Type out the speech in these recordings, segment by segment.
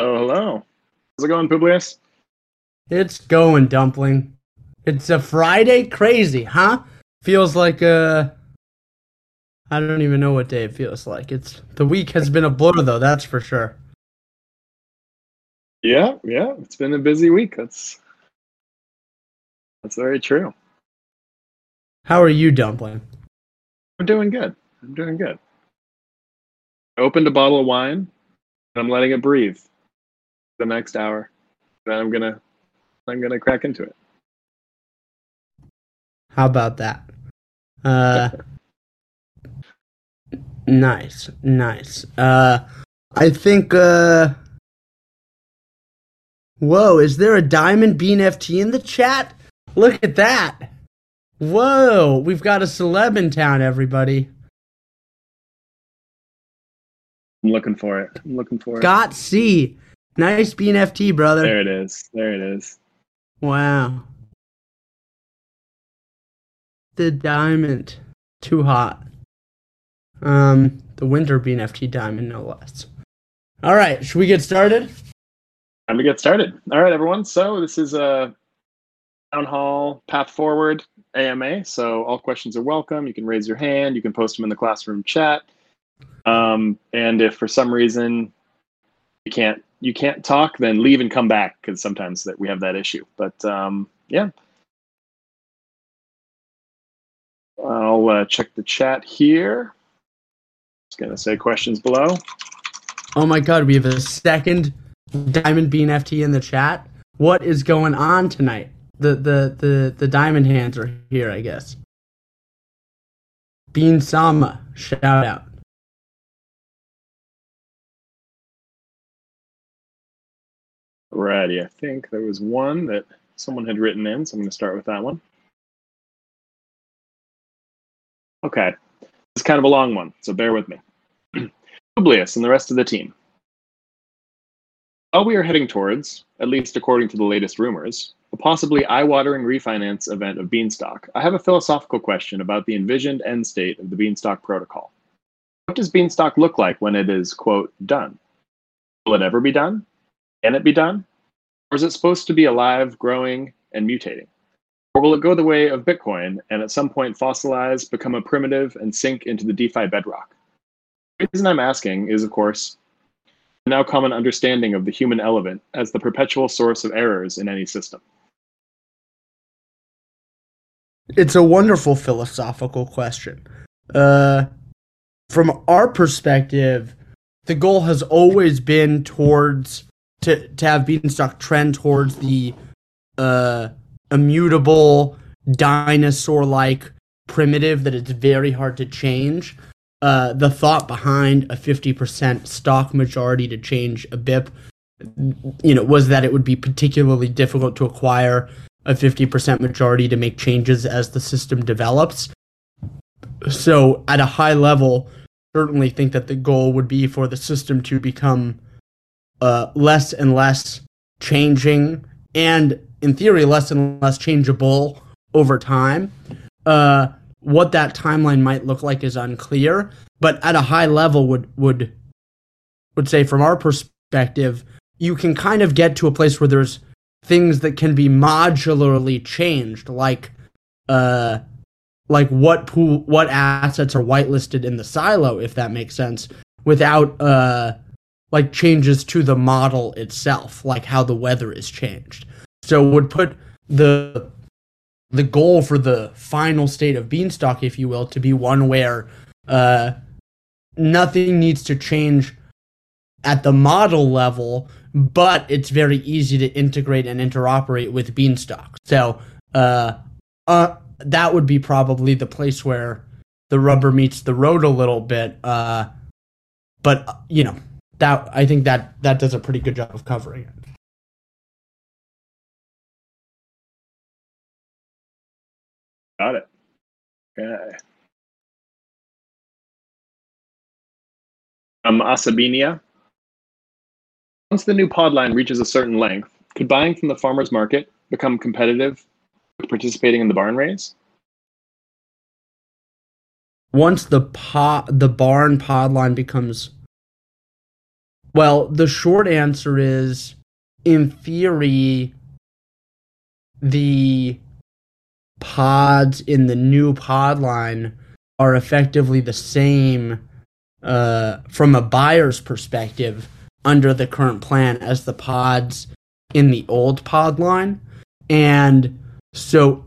Oh, hello. How's it going, Publius? It's going, Dumpling. It's a Friday? Crazy, huh? Feels like uh I don't even know what day it feels like. It's the week has been a blur though, that's for sure. Yeah, yeah. It's been a busy week. That's that's very true. How are you, Dumpling? I'm doing good. I'm doing good. I opened a bottle of wine and I'm letting it breathe the next hour. Then I'm gonna I'm gonna crack into it. How about that? Uh Nice, nice. Uh I think uh Whoa, is there a Diamond Bean FT in the chat? Look at that. Whoa, we've got a celeb in town, everybody. I'm looking for it. I'm looking for it. Got C. Nice Bean FT, brother. There it is. There it is. Wow. The diamond. Too hot. Um, the winter bean FT diamond, no less. All right, should we get started? Time to get started. All right, everyone. So this is a town hall path forward AMA. So all questions are welcome. You can raise your hand. You can post them in the classroom chat. Um, and if for some reason you can't you can't talk, then leave and come back because sometimes that we have that issue. But um, yeah, I'll uh, check the chat here. Just gonna say questions below. Oh my god, we have a second Diamond Bean FT in the chat. What is going on tonight? The the the the diamond hands are here, I guess. Bean Sama, shout out. Alrighty, I think there was one that someone had written in, so I'm going to start with that one. Okay, it's kind of a long one, so bear with me. Publius and the rest of the team. While we are heading towards, at least according to the latest rumors, a possibly eye-watering refinance event of Beanstalk, I have a philosophical question about the envisioned end state of the Beanstalk protocol. What does Beanstalk look like when it is, quote, done? Will it ever be done? Can it be done? Or is it supposed to be alive, growing, and mutating? Or will it go the way of Bitcoin and at some point fossilize, become a primitive, and sink into the DeFi bedrock? The reason I'm asking is, of course, the now common understanding of the human element as the perpetual source of errors in any system. It's a wonderful philosophical question. Uh, from our perspective, the goal has always been towards to to have Beanstalk trend towards the uh immutable dinosaur like primitive that it's very hard to change. Uh, the thought behind a 50% stock majority to change a BIP, you know, was that it would be particularly difficult to acquire a 50% majority to make changes as the system develops. So, at a high level, certainly think that the goal would be for the system to become uh, less and less changing and in theory less and less changeable over time. Uh, what that timeline might look like is unclear but at a high level would would would say from our perspective you can kind of get to a place where there's things that can be modularly changed like uh like what pool what assets are whitelisted in the silo if that makes sense without uh like changes to the model itself, like how the weather is changed. So would put the the goal for the final state of Beanstalk, if you will, to be one where uh, nothing needs to change at the model level, but it's very easy to integrate and interoperate with Beanstalk. So uh, uh, that would be probably the place where the rubber meets the road a little bit. Uh, but you know, that I think that that does a pretty good job of covering it. Got it. Okay. Um, Asabinia. Once the new pod line reaches a certain length, could buying from the farmer's market become competitive with participating in the barn raise? Once the pod, the barn pod line becomes Well, the short answer is in theory, the pods in the new pod line are effectively the same uh, from a buyer's perspective under the current plan as the pods in the old pod line. And so,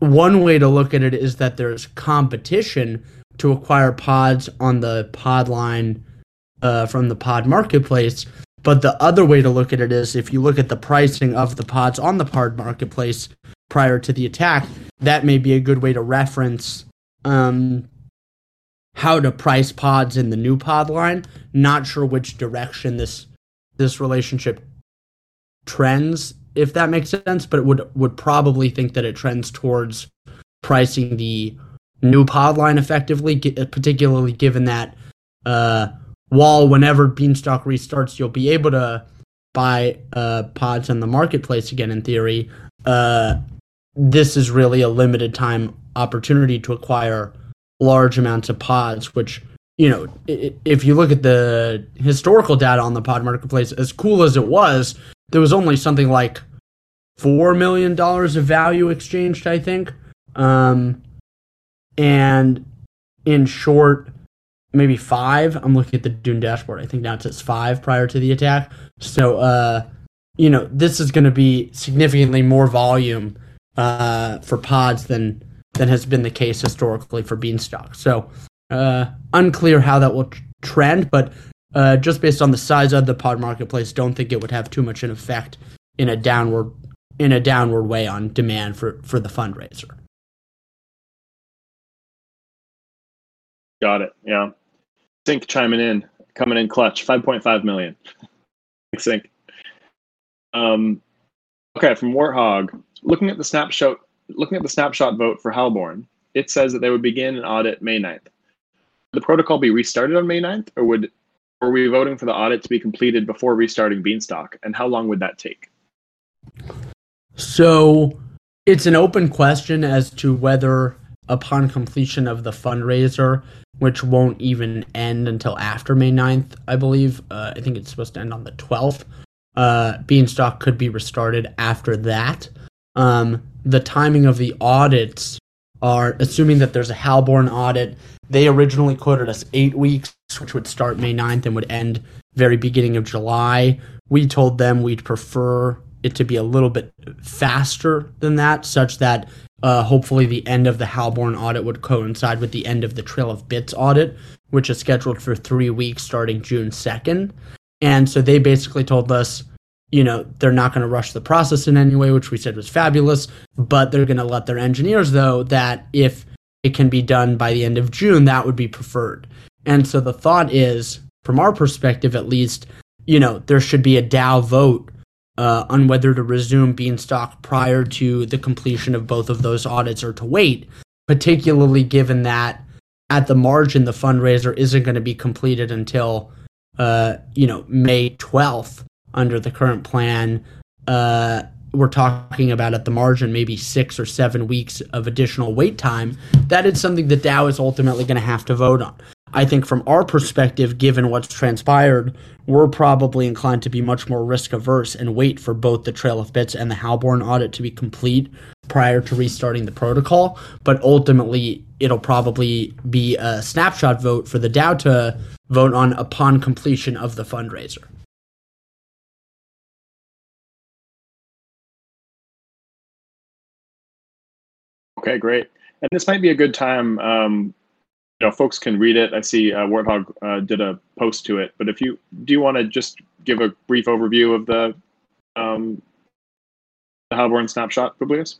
one way to look at it is that there's competition to acquire pods on the pod line uh, from the pod marketplace. But the other way to look at it is if you look at the pricing of the pods on the pod marketplace prior to the attack, that may be a good way to reference um, how to price pods in the new pod line. Not sure which direction this this relationship trends, if that makes sense, but would would probably think that it trends towards pricing the new pod line effectively, particularly given that uh, while whenever Beanstalk restarts, you'll be able to buy uh, pods on the marketplace again. In theory, uh, this is really a limited time opportunity to acquire large amounts of pods, which you know, if you look at the historical data on the pod marketplace, as cool as it was, there was only something like four million dollars of value exchanged, I think. Um, and in short, maybe five. I'm looking at the Dune dashboard. I think now it says five prior to the attack. So, uh, you know, this is going to be significantly more volume uh, for pods than than has been the case historically for Beanstalk. So, uh, unclear how that will trend, but uh, just based on the size of the pod marketplace, don't think it would have too much an effect in a downward in a downward way on demand for for the fundraiser. Got it. Yeah. Sync chiming in, coming in clutch, 5.5 million. Sync. Um, okay, from Warthog, looking at the snapshot, looking at the snapshot vote for Halborn, it says that they would begin an audit May 9th. Would the protocol be restarted on May 9th, or would are we voting for the audit to be completed before restarting Beanstalk? And how long would that take? So it's an open question as to whether upon completion of the fundraiser, which won't even end until after May 9th, I believe. Uh, I think it's supposed to end on the 12th. Uh, Beanstalk could be restarted after that. Um, the timing of the audits are assuming that there's a Halborn audit. They originally quoted us eight weeks, which would start May 9th and would end very beginning of July. We told them we'd prefer it to be a little bit faster than that, such that uh, hopefully, the end of the Halborn audit would coincide with the end of the Trail of Bits audit, which is scheduled for three weeks starting June 2nd. And so they basically told us, you know, they're not going to rush the process in any way, which we said was fabulous, but they're going to let their engineers, though, that if it can be done by the end of June, that would be preferred. And so the thought is, from our perspective at least, you know, there should be a DAO vote uh, on whether to resume Beanstalk prior to the completion of both of those audits or to wait, particularly given that at the margin the fundraiser isn't going to be completed until uh, you know May 12th under the current plan. Uh, we're talking about at the margin maybe six or seven weeks of additional wait time. That is something that DAO is ultimately going to have to vote on. I think from our perspective, given what's transpired, we're probably inclined to be much more risk averse and wait for both the Trail of Bits and the Halborn audit to be complete prior to restarting the protocol. But ultimately, it'll probably be a snapshot vote for the DAO to vote on upon completion of the fundraiser. Okay, great. And this might be a good time. Um, know, folks can read it. I see uh, Warthog uh, did a post to it. But if you do, you want to just give a brief overview of the um, the Halborn snapshot, Publius?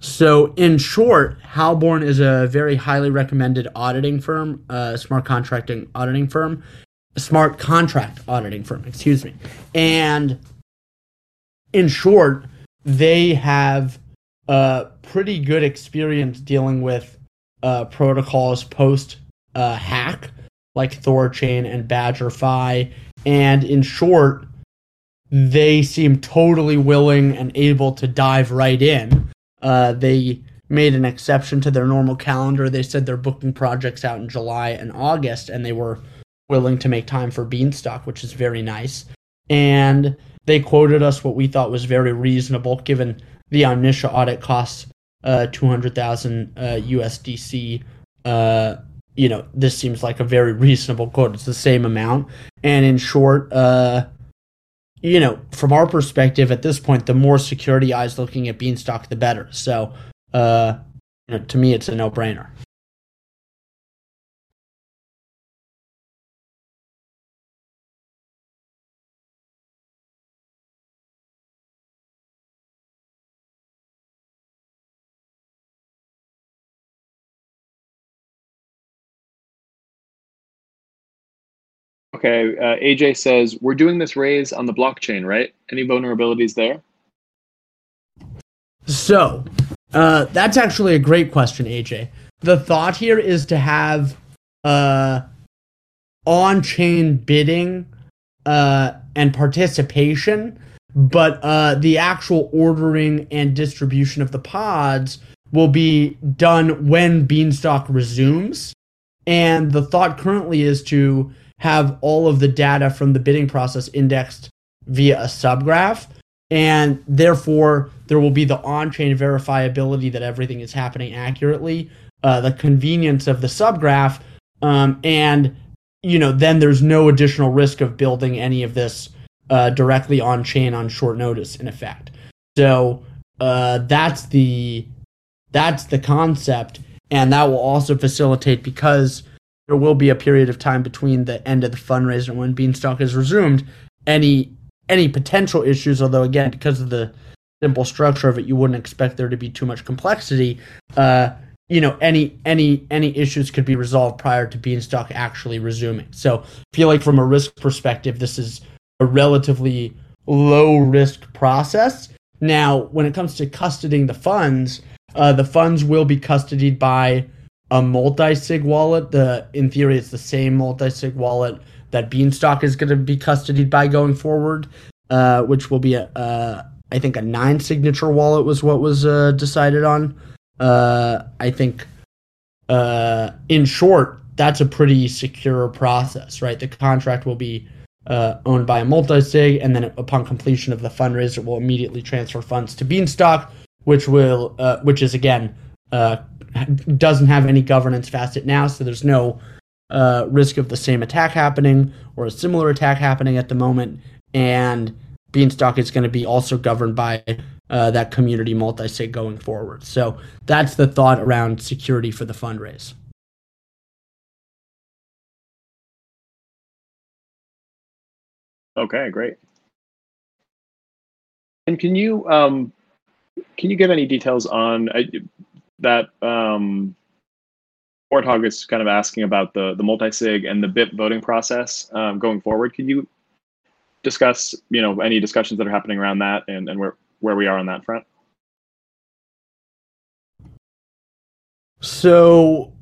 So, in short, Halborn is a very highly recommended auditing firm, a smart contracting auditing firm, smart contract auditing firm, excuse me. And in short, they have a pretty good experience dealing with uh, protocols post uh, hack, like Thorchain and BadgerFi. And in short, they seem totally willing and able to dive right in. Uh, they made an exception to their normal calendar. They said they're booking projects out in July and August, and they were willing to make time for Beanstalk, which is very nice. And they quoted us what we thought was very reasonable given the Omniscia audit costs uh, 200,000 uh, USDC. Uh, you know, this seems like a very reasonable quote. It's the same amount. And in short, uh, you know, from our perspective at this point, the more security eyes looking at Beanstalk, the better. So, uh, you know, to me, it's a no brainer. Okay, uh, AJ says we're doing this raise on the blockchain, right? Any vulnerabilities there? So, uh, that's actually a great question, AJ. The thought here is to have uh, on-chain bidding uh, and participation, but uh, the actual ordering and distribution of the pods will be done when Beanstalk resumes. And the thought currently is to have all of the data from the bidding process indexed via a subgraph. And therefore, there will be the on chain verifiability that everything is happening accurately, uh, the convenience of the subgraph, um, and you know, then there's no additional risk of building any of this uh, directly on chain on short notice, in effect. So uh, that's the that's the concept, and that will also facilitate because there will be a period of time between the end of the fundraiser and when Beanstalk is resumed. Any any potential issues, although again, because of the simple structure of it, you wouldn't expect there to be too much complexity. Uh, you know, any any any issues could be resolved prior to Beanstalk actually resuming. So, I feel like from a risk perspective, this is a relatively low risk process. Now, when it comes to custodying the funds, uh, the funds will be custodied by a multi-sig wallet. The in theory, it's the same multi-sig wallet that Beanstalk is going to be custodied by going forward, uh, which will be a, uh, I think a nine signature wallet was what was uh, decided on. Uh, I think, uh, in short, that's a pretty secure process, right? The contract will be uh, owned by a multi-sig, and then upon completion of the fundraiser, will immediately transfer funds to Beanstalk, which will, uh, which is again uh, doesn't have any governance facet now, so there's no uh, risk of the same attack happening or a similar attack happening at the moment. And Beanstalk is going to be also governed by uh, that community multi-sig going forward. So that's the thought around security for the fundraise. Okay, great. And can you um, can you give any details on that um, Warthog is kind of asking about the the multi-sig and the BIP voting process um, going forward. Could you discuss, you know, any discussions that are happening around that and, and where, where we are on that front? So,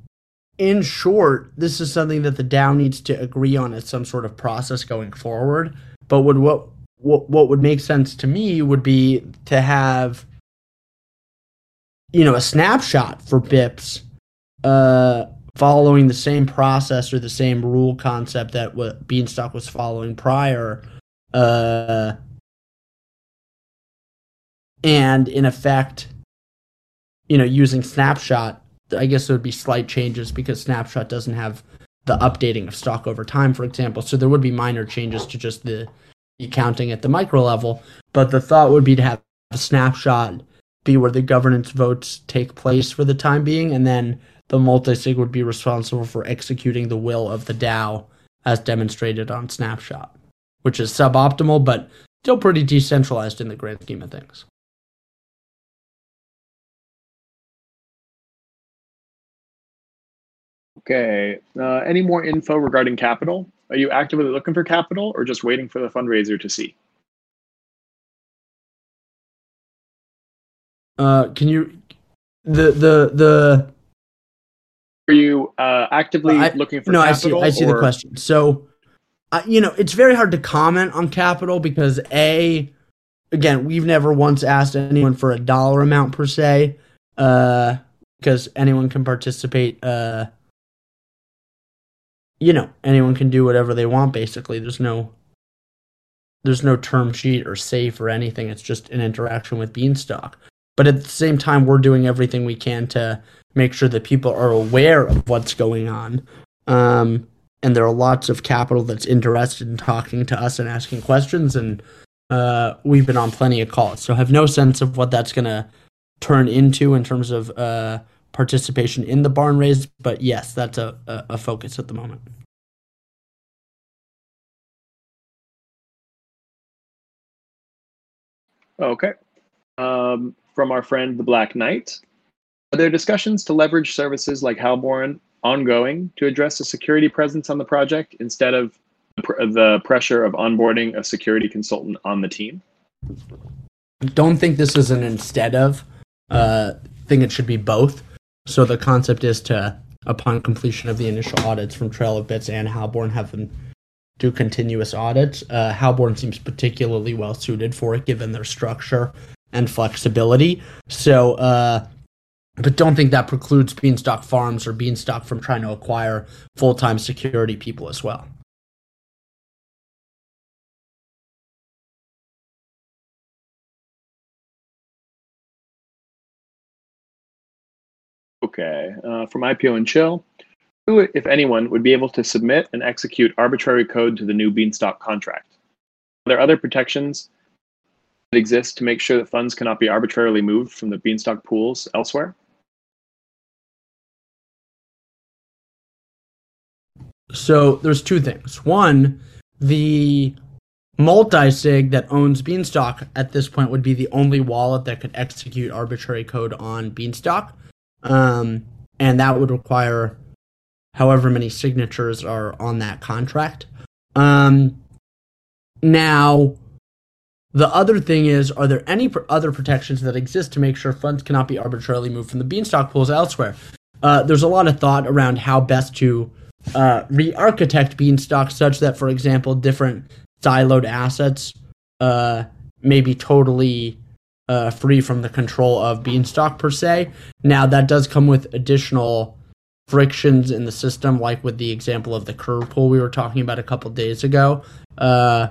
in short, this is something that the DAO needs to agree on as some sort of process going forward. But would what what what would make sense to me would be to have you know, a snapshot for BIPs uh, following the same process or the same rule concept that what Beanstalk was following prior. Uh, and in effect, you know, using Snapshot, I guess there would be slight changes because Snapshot doesn't have the updating of stock over time, for example. So there would be minor changes to just the, the accounting at the micro level. But the thought would be to have a snapshot be where the governance votes take place for the time being, and then the multi-sig would be responsible for executing the will of the DAO as demonstrated on Snapshot, which is suboptimal, but still pretty decentralized in the grand scheme of things. Okay. Uh, any more info regarding capital? Are you actively looking for capital or just waiting for the fundraiser to see? Uh, can you the the the are you uh, actively I, looking for no i see i see or? the question so uh, you know it's very hard to comment on capital because a again we've never once asked anyone for a dollar amount per se uh because anyone can participate uh you know, anyone can do whatever they want. Basically, there's no there's no term sheet or safe or anything. It's just an interaction with Beanstalk. But at the same time, we're doing everything we can to make sure that people are aware of what's going on. Um, and there are lots of capital that's interested in talking to us and asking questions. And uh, we've been on plenty of calls. So have no sense of what that's going to turn into in terms of uh, participation in the barn raise. But yes, that's a, a, focus at the moment. Okay. Um, from our friend the Black Knight, are there discussions to leverage services like Halborn ongoing to address a security presence on the project instead of the pressure of onboarding a security consultant on the team? Don't think this is an instead of. Uh, think it should be both. So the concept is to, upon completion of the initial audits from Trail of Bits and Halborn, have them do continuous audits. Uh, Halborn seems particularly well suited for it, given their structure and flexibility. So, uh, but don't think that precludes Beanstalk Farms or Beanstalk from trying to acquire full time security people as well. Okay, uh, from IPO and Chill, who, if anyone, would be able to submit and execute arbitrary code to the new Beanstalk contract? Are there other protections that exist to make sure that funds cannot be arbitrarily moved from the Beanstalk pools elsewhere? So there's two things. One, the multi-sig that owns Beanstalk at this point would be the only wallet that could execute arbitrary code on Beanstalk. Um, and that would require however many signatures are on that contract. Um, now, the other thing is, are there any pr- other protections that exist to make sure funds cannot be arbitrarily moved from the Beanstalk pools elsewhere? Uh, there's a lot of thought around how best to uh, re-architect Beanstalk such that, for example, different siloed assets uh, may be totally uh, free from the control of Beanstalk per se. Now, that does come with additional frictions in the system, like with the example of the curve pool we were talking about a couple days ago. Uh,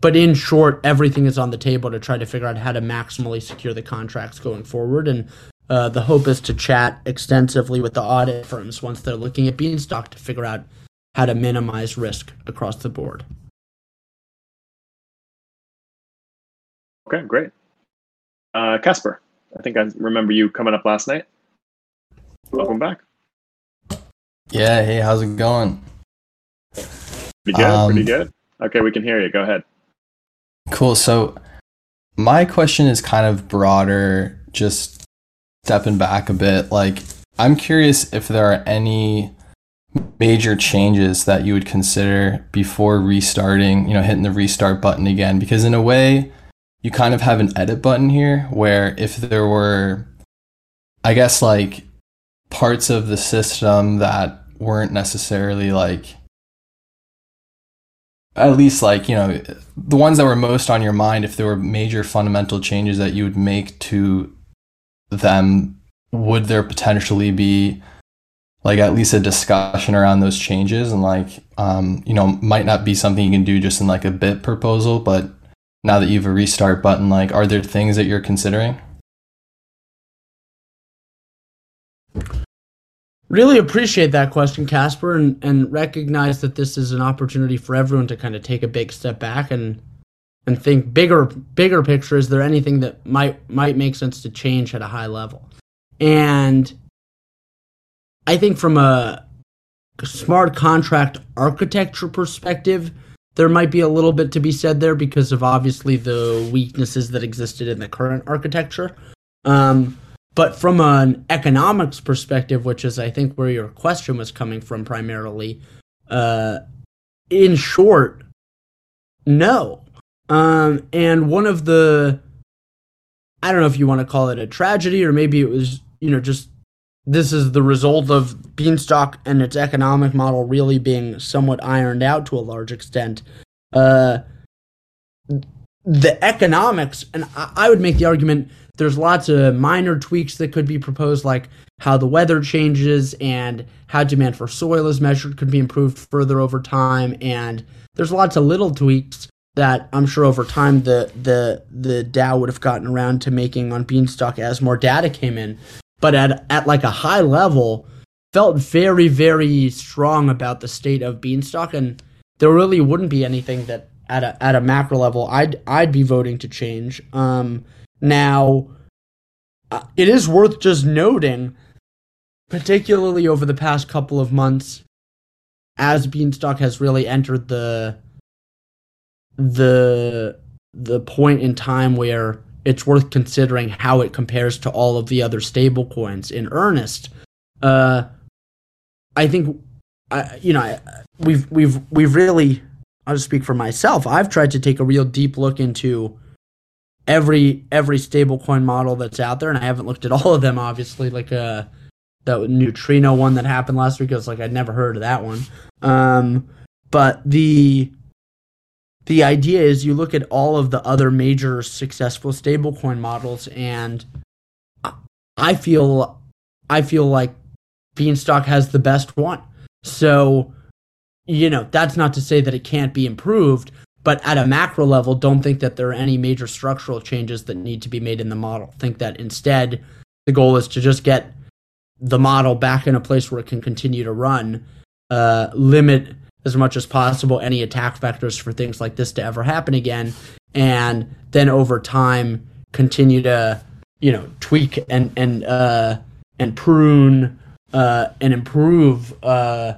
but in short, everything is on the table to try to figure out how to maximally secure the contracts going forward. And uh, the hope is to chat extensively with the audit firms once they're looking at Beanstalk to figure out how to minimize risk across the board. Okay, great. Uh, Casper, I think I remember you coming up last night. Welcome back. Yeah, hey, how's it going? Pretty good, um, pretty good. Okay, we can hear you. Go ahead. Cool. So, my question is kind of broader, just stepping back a bit. Like, I'm curious if there are any major changes that you would consider before restarting, you know, hitting the restart button again. Because, in a way, you kind of have an edit button here where if there were, I guess, like parts of the system that weren't necessarily like at least like you know the ones that were most on your mind if there were major fundamental changes that you would make to them would there potentially be like at least a discussion around those changes? And like um, you know might not be something you can do just in like a BIP proposal but now that you've a restart button like are there things that you're considering Really appreciate that question, Casper, and, and recognize that this is an opportunity for everyone to kind of take a big step back and and think bigger bigger picture. Is there anything that might might make sense to change at a high level? And I think from a smart contract architecture perspective, there might be a little bit to be said there because of obviously the weaknesses that existed in the current architecture. Um, but from an economics perspective, which is I think where your question was coming from primarily, uh, in short, no. Um, and one of the, I don't know if you want to call it a tragedy or maybe it was, you know, just this is the result of Beanstalk and its economic model really being somewhat ironed out to a large extent. Uh, the economics, and I, I would make the argument there's lots of minor tweaks that could be proposed, like how the weather changes and how demand for soil is measured could be improved further over time. And there's lots of little tweaks that I'm sure over time the the the DAO would have gotten around to making on Beanstalk as more data came in. But at at like a high level, felt very very strong about the state of Beanstalk, and there really wouldn't be anything that at a at a macro level I'd I'd be voting to change. Um, now, uh, it is worth just noting, particularly over the past couple of months, as Beanstalk has really entered the the the point in time where it's worth considering how it compares to all of the other stable coins in earnest. Uh, I think, I, you know, we've we've we've really. I'll just speak for myself. I've tried to take a real deep look into every every stablecoin model that's out there, and I haven't looked at all of them. Obviously, like uh, the neutrino one that happened last week. I was like, I'd never heard of that one. Um, but the the idea is you look at all of the other major successful stablecoin models, and I feel I feel like Beanstalk has the best one. So, you know, that's not to say that it can't be improved, but at a macro level, don't think that there are any major structural changes that need to be made in the model. Think that instead, the goal is to just get the model back in a place where it can continue to run, uh, limit as much as possible any attack vectors for things like this to ever happen again, and then over time continue to you know tweak and and uh, and prune uh, and improve uh,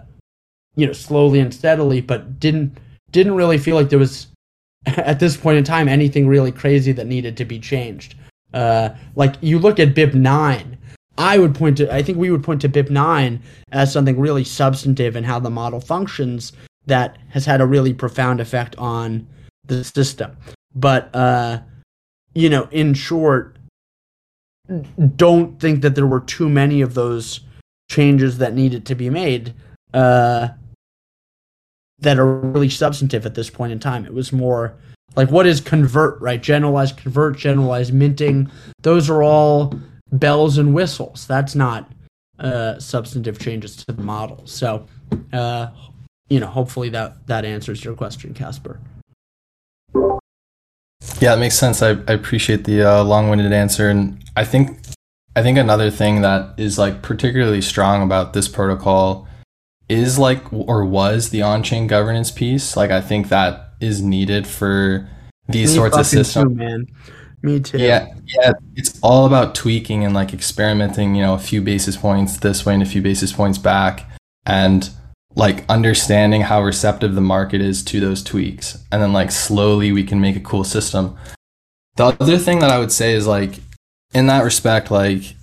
you know slowly and steadily, but didn't didn't really feel like there was at this point in time anything really crazy that needed to be changed. Uh, like you look at BIP nine I would point to, I think we would point to BIP9 as something really substantive in how the model functions that has had a really profound effect on the system. But, uh, you know, in short, don't think that there were too many of those changes that needed to be made uh, that are really substantive at this point in time. It was more like what is convert, right? Generalized convert, generalized minting. Those are all bells and whistles. That's not uh, substantive changes to the model. So, uh, you know, hopefully that that answers your question, Casper. Yeah, it makes sense. I, I appreciate the uh, long-winded answer, and I think I think another thing that is like particularly strong about this protocol is like or was the on-chain governance piece. Like I think that is needed for these Me sorts of systems. Too, man. Me too. Yeah, yeah. It's all about tweaking and like experimenting. You know, a few basis points this way and a few basis points back, and like understanding how receptive the market is to those tweaks, and then like slowly we can make a cool system. The other thing that I would say is like, in that respect, like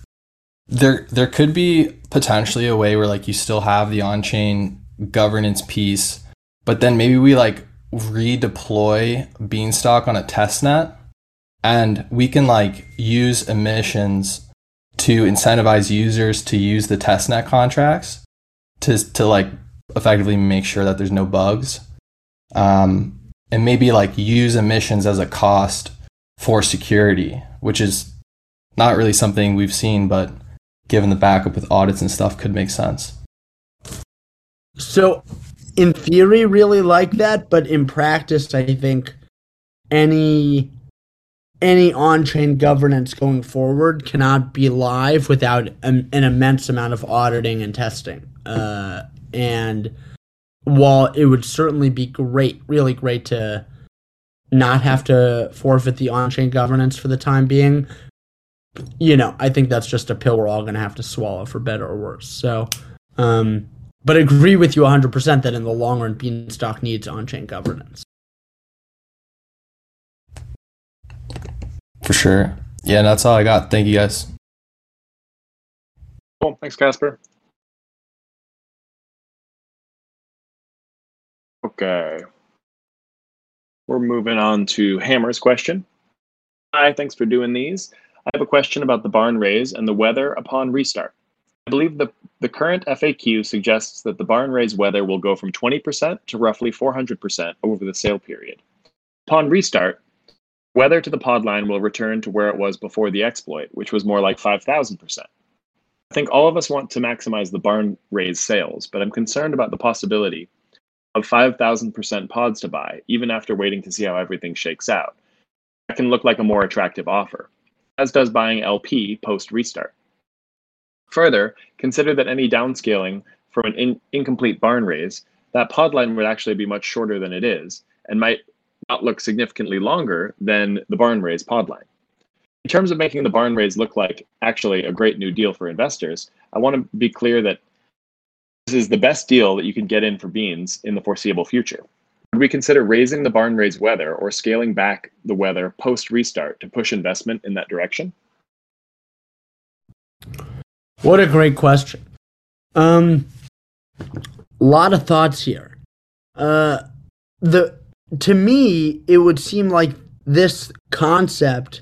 there there could be potentially a way where like you still have the on chain governance piece, but then maybe we like redeploy Beanstalk on a test net and we can like use emissions to incentivize users to use the testnet contracts to to like effectively make sure that there's no bugs. Um, and maybe like use emissions as a cost for security which is not really something we've seen but given the backup with audits and stuff could make sense so in theory really like that but in practice i think any any on-chain governance going forward cannot be live without an, an immense amount of auditing and testing. Uh, and while it would certainly be great, really great to not have to forfeit the on-chain governance for the time being, you know, I think that's just a pill we're all going to have to swallow for better or worse. So, um, but agree with you 100% that in the long run, Beanstalk needs on-chain governance. For sure. Yeah, and that's all I got. Thank you guys. Cool. Thanks, Casper. Okay. We're moving on to Hammer's question. Hi, thanks for doing these. I have a question about the barn raise and the weather upon restart. I believe the, the current FAQ suggests that the barn raise weather will go from 20% to roughly 400% over the sale period. Upon restart, Weather to the pod line will return to where it was before the exploit, which was more like 5,000%. I think all of us want to maximize the barn raise sales, but I'm concerned about the possibility of 5,000% pods to buy, even after waiting to see how everything shakes out. That can look like a more attractive offer, as does buying LP post restart. Further, consider that any downscaling from an in- incomplete barn raise, that pod line would actually be much shorter than it is and might not look significantly longer than the barn raise pod line. In terms of making the barn raise look like actually a great new deal for investors, I want to be clear that this is the best deal that you can get in for beans in the foreseeable future. Would we consider raising the barn raise weather or scaling back the weather post restart to push investment in that direction? What a great question. Um, a lot of thoughts here. Uh, the to me, it would seem like this concept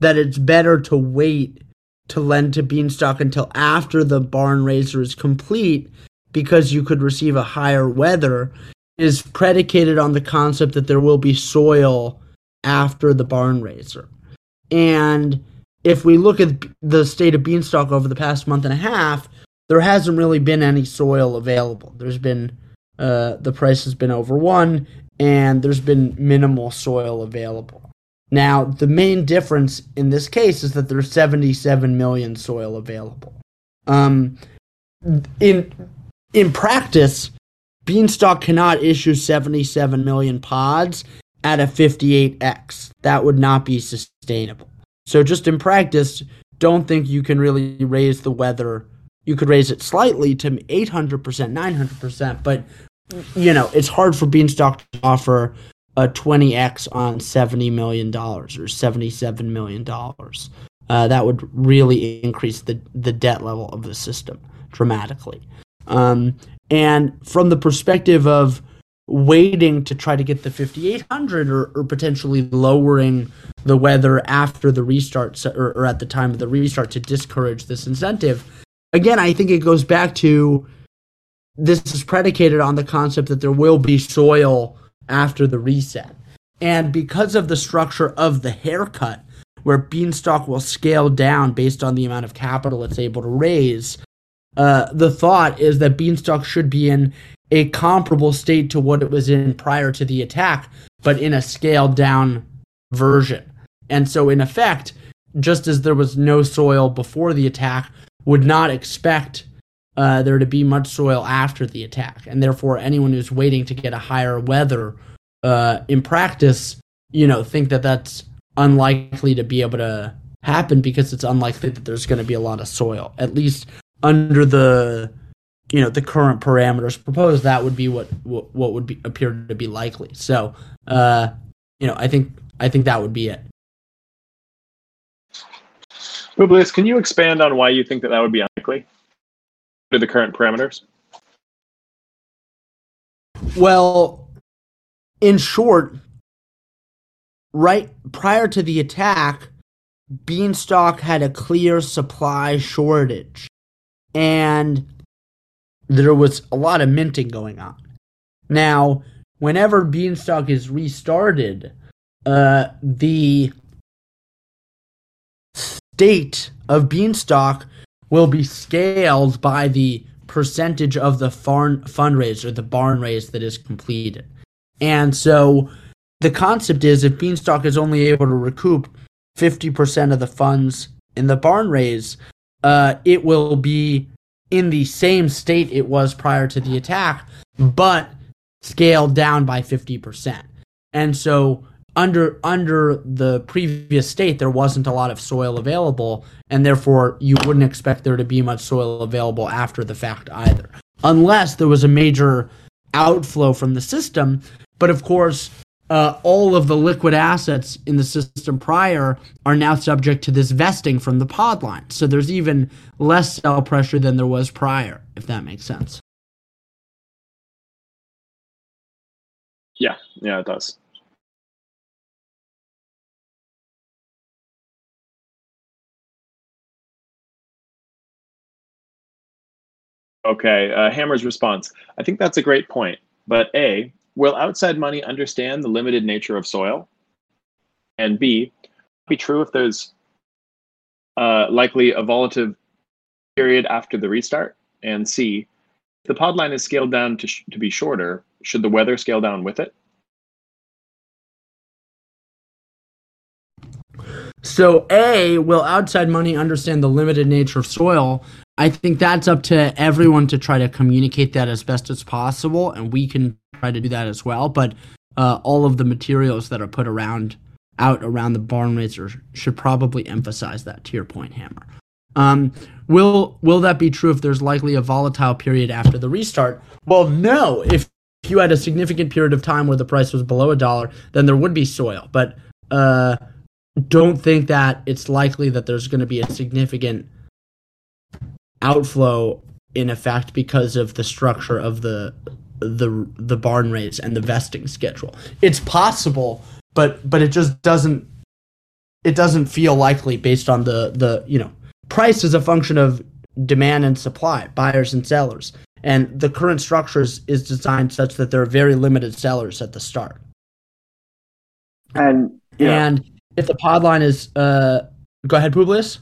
that it's better to wait to lend to Beanstalk until after the barn raiser is complete because you could receive a higher weather is predicated on the concept that there will be soil after the barn raiser. And if we look at the state of Beanstalk over the past month and a half, there hasn't really been any soil available. There's been uh, the price has been over one, and there's been minimal soil available. Now, the main difference in this case is that there's 77 million soil available. Um, in in practice, Beanstalk cannot issue 77 million pods at a 58x. That would not be sustainable. So, just in practice, don't think you can really raise the weather. You could raise it slightly to 800%, 900%, but you know, it's hard for Beanstalk to offer a 20x on $70 million or $77 million. Uh, that would really increase the, the debt level of the system dramatically. Um, and from the perspective of waiting to try to get the 5800 or, or potentially lowering the weather after the restart or, or at the time of the restart to discourage this incentive, again, I think it goes back to this is predicated on the concept that there will be soil after the reset. And because of the structure of the haircut, where Beanstalk will scale down based on the amount of capital it's able to raise, uh, the thought is that Beanstalk should be in a comparable state to what it was in prior to the attack, but in a scaled down version. And so, in effect, just as there was no soil before the attack, would not expect uh, there to be much soil after the attack, and therefore anyone who's waiting to get a higher weather uh, in practice, you know, think that that's unlikely to be able to happen because it's unlikely that there's going to be a lot of soil, at least under the you know the current parameters proposed. That would be what what, what would be, appear to be likely. So, uh, you know, I think I think that would be it. Publius, can you expand on why you think that that would be unlikely? to the current parameters? Well, in short, right prior to the attack, Beanstalk had a clear supply shortage. And there was a lot of minting going on. Now, whenever Beanstalk is restarted, uh, the state of Beanstalk will be scaled by the percentage of the farm fundraise or the barn raise that is completed. And so the concept is if Beanstalk is only able to recoup 50% of the funds in the barn raise, uh, it will be in the same state it was prior to the attack, but scaled down by 50%. And so under under the previous state there wasn't a lot of soil available and therefore you wouldn't expect there to be much soil available after the fact either unless there was a major outflow from the system but of course uh, all of the liquid assets in the system prior are now subject to this vesting from the pod line so there's even less sell pressure than there was prior if that makes sense yeah yeah it does Okay, uh, Hammer's response. I think that's a great point. But A, will outside money understand the limited nature of soil? And B, be true if there's uh, likely a volative period after the restart? And C, if the pod line is scaled down to, to be shorter, should the weather scale down with it? So, A, will outside money understand the limited nature of soil? I think that's up to everyone to try to communicate that as best as possible, and we can try to do that as well. But uh, all of the materials that are put around out around the barn raiser should probably emphasize that. Your point, Hammer. Um, will will that be true if there's likely a volatile period after the restart? Well, no. If if you had a significant period of time where the price was below a dollar, then there would be soil. But uh, don't think that it's likely that there's going to be a significant outflow in effect because of the structure of the the the barn raise and the vesting schedule. It's possible, but but it just doesn't it doesn't feel likely based on the the you know price is a function of demand and supply, buyers and sellers. And the current structures is designed such that there are very limited sellers at the start. And yeah. And if the pod line is uh go ahead, Publius.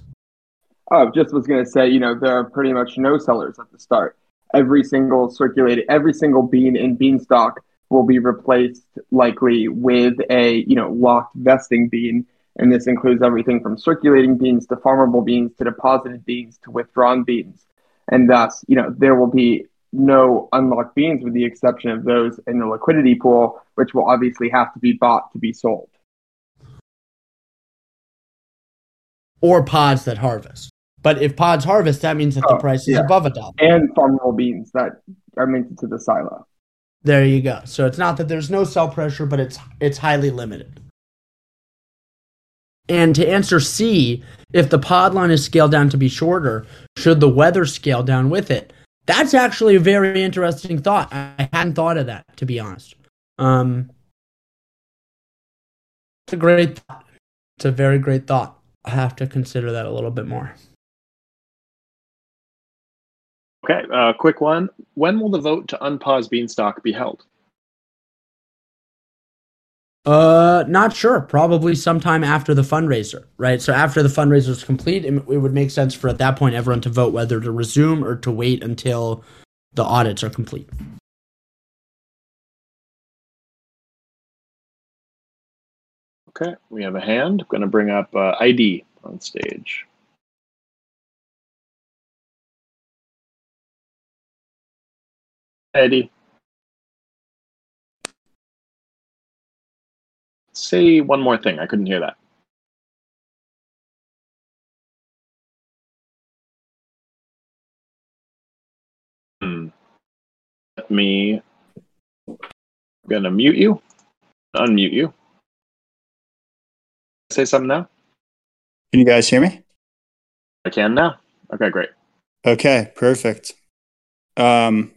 Oh, just was going to say, you know, there are pretty much no sellers at the start. Every single circulated, every single bean in beanstalk will be replaced likely with a, you know, locked vesting bean. And this includes everything from circulating beans to farmable beans to deposited beans to withdrawn beans. And thus, you know, there will be no unlocked beans with the exception of those in the liquidity pool, which will obviously have to be bought to be sold. Or pods that harvest. But if pods harvest, that means that Oh, the price is yeah. above a dollar. And farmable beans that are minted to the silo. There you go. So it's not that there's no sell pressure, but it's it's highly limited. And to answer C, if the pod line is scaled down to be shorter, should the weather scale down with it? That's actually a very interesting thought. I hadn't thought of that, to be honest. Um, it's a great thought. It's a very great thought. I have to consider that a little bit more. Okay, uh, quick one. When will the vote to unpause Beanstalk be held? Uh, not sure. Probably sometime after the fundraiser, right? So after the fundraiser is complete, it, it would make sense for at that point everyone to vote whether to resume or to wait until the audits are complete. Okay, we have a hand. I'm going to bring up uh, ID on stage. Eddie. Say one more thing. I couldn't hear that. Hmm. Let me. I'm gonna mute you. Unmute you. Say something now. Can you guys hear me? I can now. Okay, great. Okay, perfect. Um,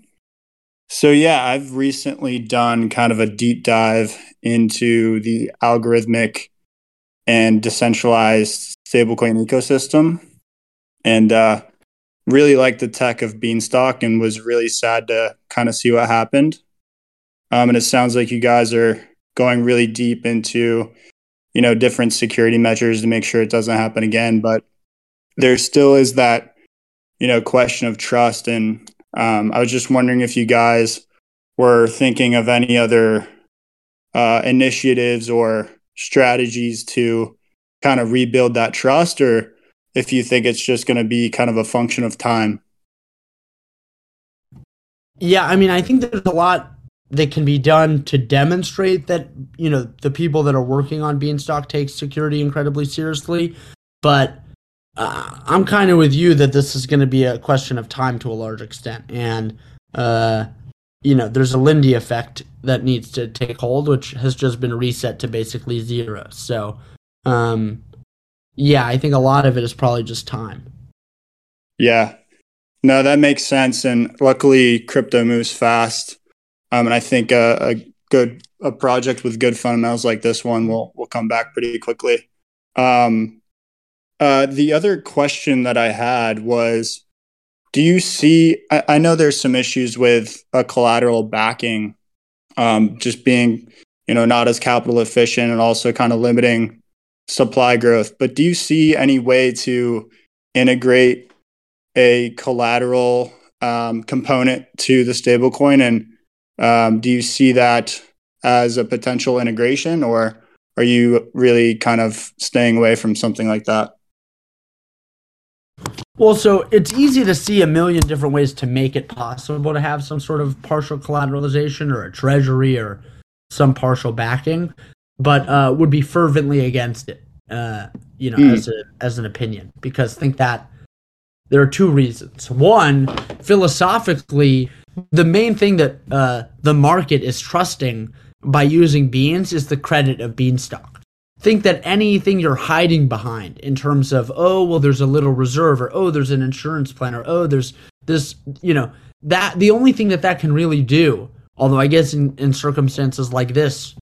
so yeah, I've recently done kind of a deep dive into the algorithmic and decentralized stablecoin ecosystem, and uh, really liked the tech of Beanstalk, and was really sad to kind of see what happened. Um, and it sounds like you guys are going really deep into, you know, different security measures to make sure it doesn't happen again. But there still is that you know question of trust and um, i was just wondering if you guys were thinking of any other uh, initiatives or strategies to kind of rebuild that trust or if you think it's just going to be kind of a function of time? Yeah, I mean, I think there's a lot that can be done to demonstrate that you know the people that are working on Beanstalk take security incredibly seriously, but uh, I'm kind of with you that this is going to be a question of time to a large extent, and uh, you know, there's a Lindy effect that needs to take hold, which has just been reset to basically zero. So, um, yeah, I think a lot of it is probably just time. Yeah. No, that makes sense. And luckily, crypto moves fast. Um, and I think a, a good a project with good fundamentals like this one will will come back pretty quickly. Um, uh, the other question that I had was, do you see? I, I know there's some issues with a collateral backing, um, just being you know not as capital efficient and also kind of limiting supply growth. But do you see any way to integrate a collateral um, component to the stablecoin, and um, do you see that as a potential integration, or are you really kind of staying away from something like that? Well, so it's easy to see a million different ways to make it possible to have some sort of partial collateralization or a treasury or some partial backing, but uh, would be fervently against it. Uh, you know, mm. as a as an opinion, because think that there are two reasons. One, philosophically, the main thing that uh, the market is trusting by using beans is the credit of beanstalk. Think that anything you're hiding behind in terms of, oh, well, there's a little reserve, or oh, there's an insurance plan, or oh, there's this, you know, that the only thing that that can really do, although I guess in, in circumstances like this,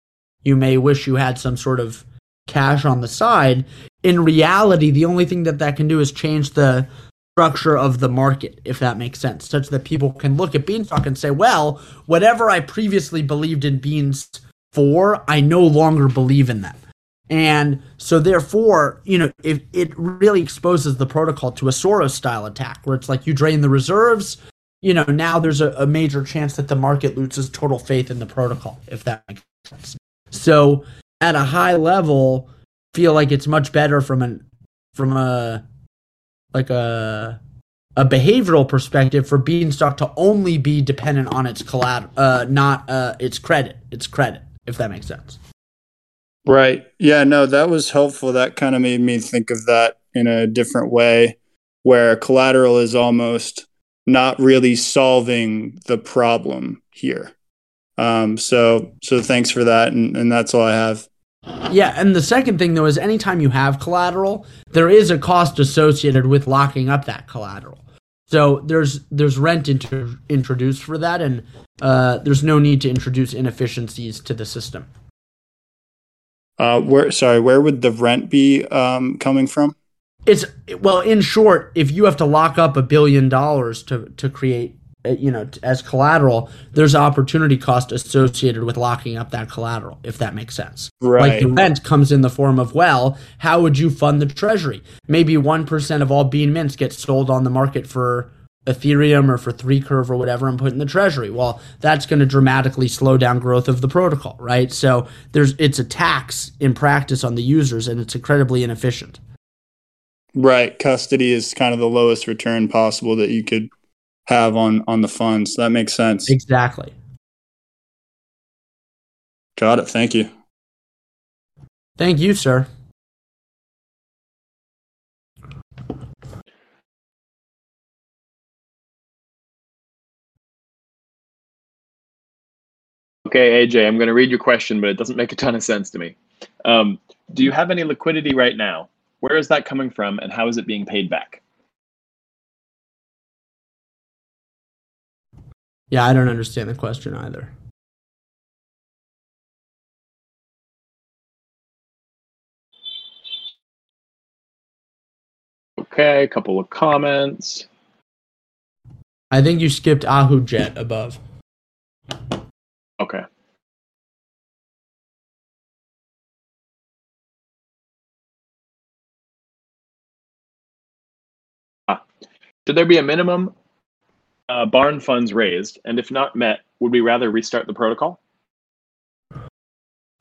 you may wish you had some sort of cash on the side. In reality, the only thing that that can do is change the structure of the market, if that makes sense, such that people can look at Beanstalk and say, well, whatever I previously believed in Beans for, I no longer believe in them. And so, therefore, you know, if it really exposes the protocol to a Soros style attack, where it's like you drain the reserves, you know, now there's a, a major chance that the market loses total faith in the protocol, if that makes sense. So, at a high level, feel like it's much better from an from a like a a behavioral perspective for Beanstalk to only be dependent on its collateral, uh, not uh, its credit, its credit, if that makes sense. Right. Yeah. No, that was helpful. That kind of made me think of that in a different way, where collateral is almost not really solving the problem here. Um, so, so thanks for that, and, and that's all I have. Yeah, and the second thing though is anytime you have collateral, there is a cost associated with locking up that collateral. So there's there's rent inter- introduced for that, and uh, there's no need to introduce inefficiencies to the system. Uh, where sorry, where would the rent be um, coming from? It's well, in short, if you have to lock up a billion dollars to to create uh, you know, as collateral, there's opportunity cost associated with locking up that collateral, if that makes sense. Right. Like the rent comes in the form of, well, how would you fund the treasury? Maybe 1% of all bean mints gets sold on the market for Ethereum or for 3Curve or whatever and put in the treasury. Well, that's going to dramatically slow down growth of the protocol, right? So there's it's a tax in practice on the users and it's incredibly inefficient. Right. Custody is kind of the lowest return possible that you could have on on the funds. That makes sense. Exactly. Got it. Thank you. Thank you, sir. Okay, AJ, I'm going to read your question, but it doesn't make a ton of sense to me. Um, do you have any liquidity right now? Where is that coming from, and how is it being paid back? Yeah, I don't understand the question either. Okay, a couple of comments. I think you skipped Ahujet above. Okay. Ah. Should there be a minimum uh, barn funds raised? And if not met, would we rather restart the protocol?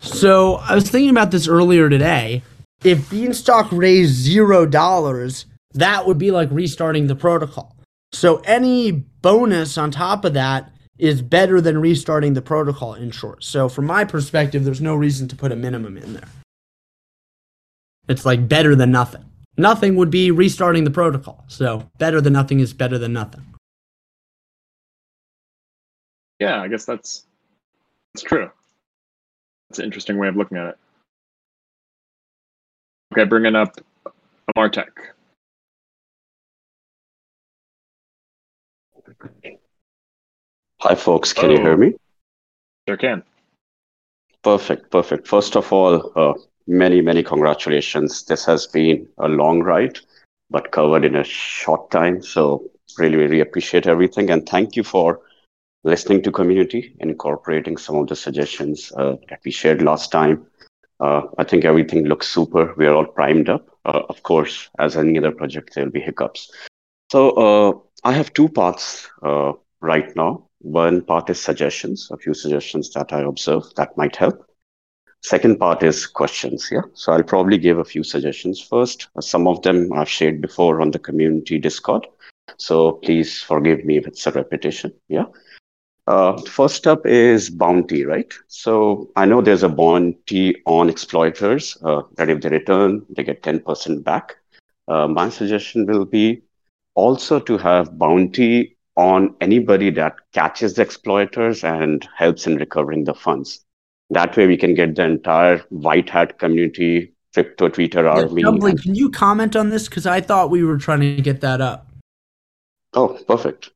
So I was thinking about this earlier today. If Beanstalk raised zero dollars, that would be like restarting the protocol. So any bonus on top of that is better than restarting the protocol in short. So from my perspective, there's no reason to put a minimum in there. It's like better than nothing. Nothing would be restarting the protocol. So better than nothing is better than nothing yeah, I guess that's that's true. That's an interesting way of looking at it. Okay, bringing up a Martech. Hi, folks. Can oh. you hear me? Sure can. Perfect, perfect. First of all, uh, many, many congratulations. This has been a long ride, but covered in a short time. So, really, really appreciate everything. And thank you for listening to community and incorporating some of the suggestions uh, that we shared last time. Uh, I think everything looks super. We are all primed up. Uh, of course, as any other project, there'll be hiccups. So uh, I have two parts uh, right now. One part is suggestions, a few suggestions that I observe that might help. Second part is questions. Yeah. So I'll probably give a few suggestions first. Some of them I've shared before on the community Discord. So please forgive me if it's a repetition. Yeah. Uh, first up is bounty, right? So I know there's a bounty on exploiters uh, that if they return, they get 10% back. Uh, my suggestion will be also to have bounty on anybody that catches the exploiters and helps in recovering the funds. That way we can get the entire white hat community crypto Twitter army. Dumpling, can you comment on this? Because I thought we were trying to get that up. Oh, perfect.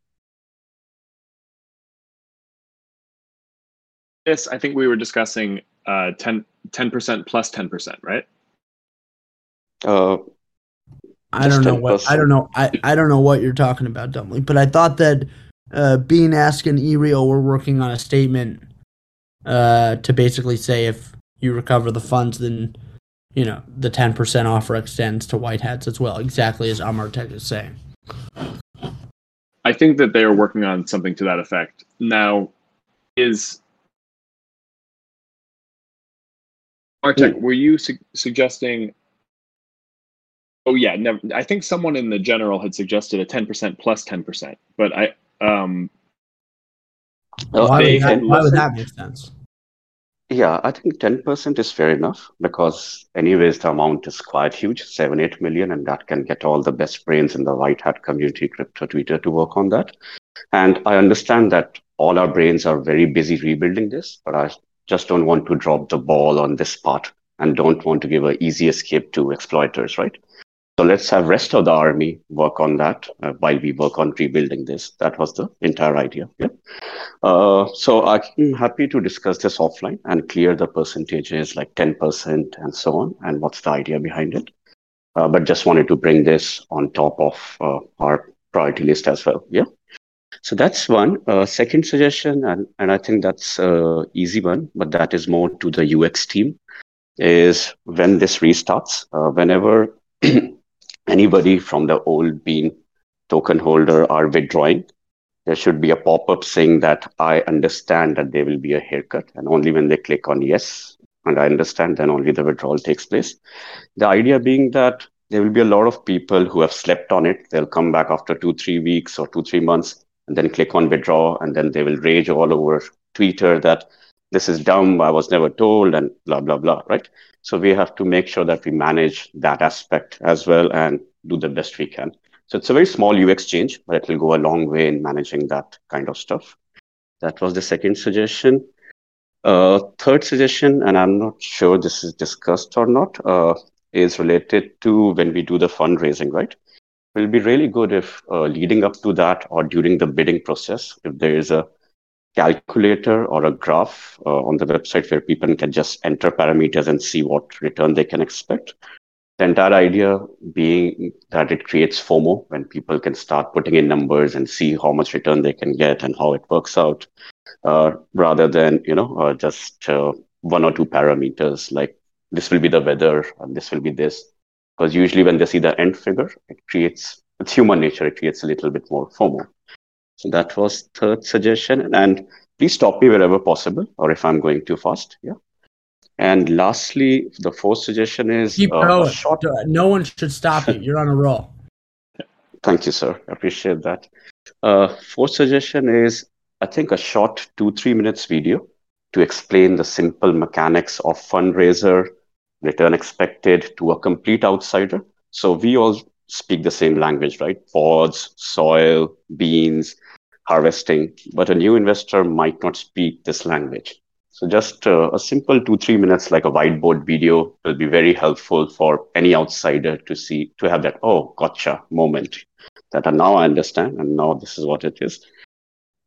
This, I think we were discussing uh, 10, percent plus 10%, right? Uh, I don't know what I don't know I, I don't know what you're talking about, Dumpling. But I thought that uh, Bean Ask and Ereal were working on a statement uh, to basically say if you recover the funds, then you know the 10% offer extends to white hats as well, exactly as Amartech is saying. I think that they are working on something to that effect. Now, is Amartech, were you su- suggesting Oh yeah, never. I think someone in the general had suggested a ten percent plus ten percent, but I um. Why, would that, why would that make sense? Yeah, I think ten percent is fair enough because, anyways, the amount is quite huge, seven eight million, and that can get all the best brains in the white hat community, crypto Twitter, to work on that. And I understand that all our brains are very busy rebuilding this, but I just don't want to drop the ball on this part and don't want to give an easy escape to exploiters, right? So let's have rest of the army work on that uh, while we work on rebuilding this. That was the entire idea. Yeah. Uh, so I'm happy to discuss this offline and clear the percentages like 10% and so on, and what's the idea behind it. Uh, but just wanted to bring this on top of uh, our priority list as well. Yeah. So that's one. Uh, second suggestion, and, and I think that's a easy one, but that is more to the UX team, is when this restarts, uh, whenever anybody from the old bean token holder are withdrawing, there should be a pop-up saying that I understand that there will be a haircut. And only when they click on yes, and I understand, then only the withdrawal takes place. The idea being that there will be a lot of people who have slept on it. They'll come back after two, three weeks or two, three months, and then click on withdraw, and then they will rage all over Twitter that this is dumb, I was never told, and blah, blah, blah, right? So we have to make sure that we manage that aspect as well and do the best we can. So it's a very small UX change, but it will go a long way in managing that kind of stuff. That was the second suggestion. Uh, third suggestion, and I'm not sure this is discussed or not, uh, is related to when we do the fundraising, right? It will be really good if uh, leading up to that or during the bidding process, if there is a calculator or a graph uh, on the website where people can just enter parameters and see what return they can expect. The entire idea being that it creates FOMO when people can start putting in numbers and see how much return they can get and how it works out, uh, rather than you know uh, just uh, one or two parameters like this will be the weather and this will be this. Because usually when they see the end figure, it creates it's human nature. It creates a little bit more FOMO. So that was third suggestion. And please stop me wherever possible or if I'm going too fast. Yeah. And lastly, the fourth suggestion is keep uh, going. Short... No one should stop you. You're on a roll. Thank you, sir. I appreciate that. Uh, fourth suggestion is I think a short two, three minutes video to explain the simple mechanics of fundraiser, return expected to a complete outsider. So we all speak the same language, right? Pods, soil, beans, harvesting, but a new investor might not speak this language. So just uh, a simple two, three minutes, like a whiteboard video will be very helpful for any outsider to see, to have that, oh, gotcha moment that uh, now I understand and now this is what it is.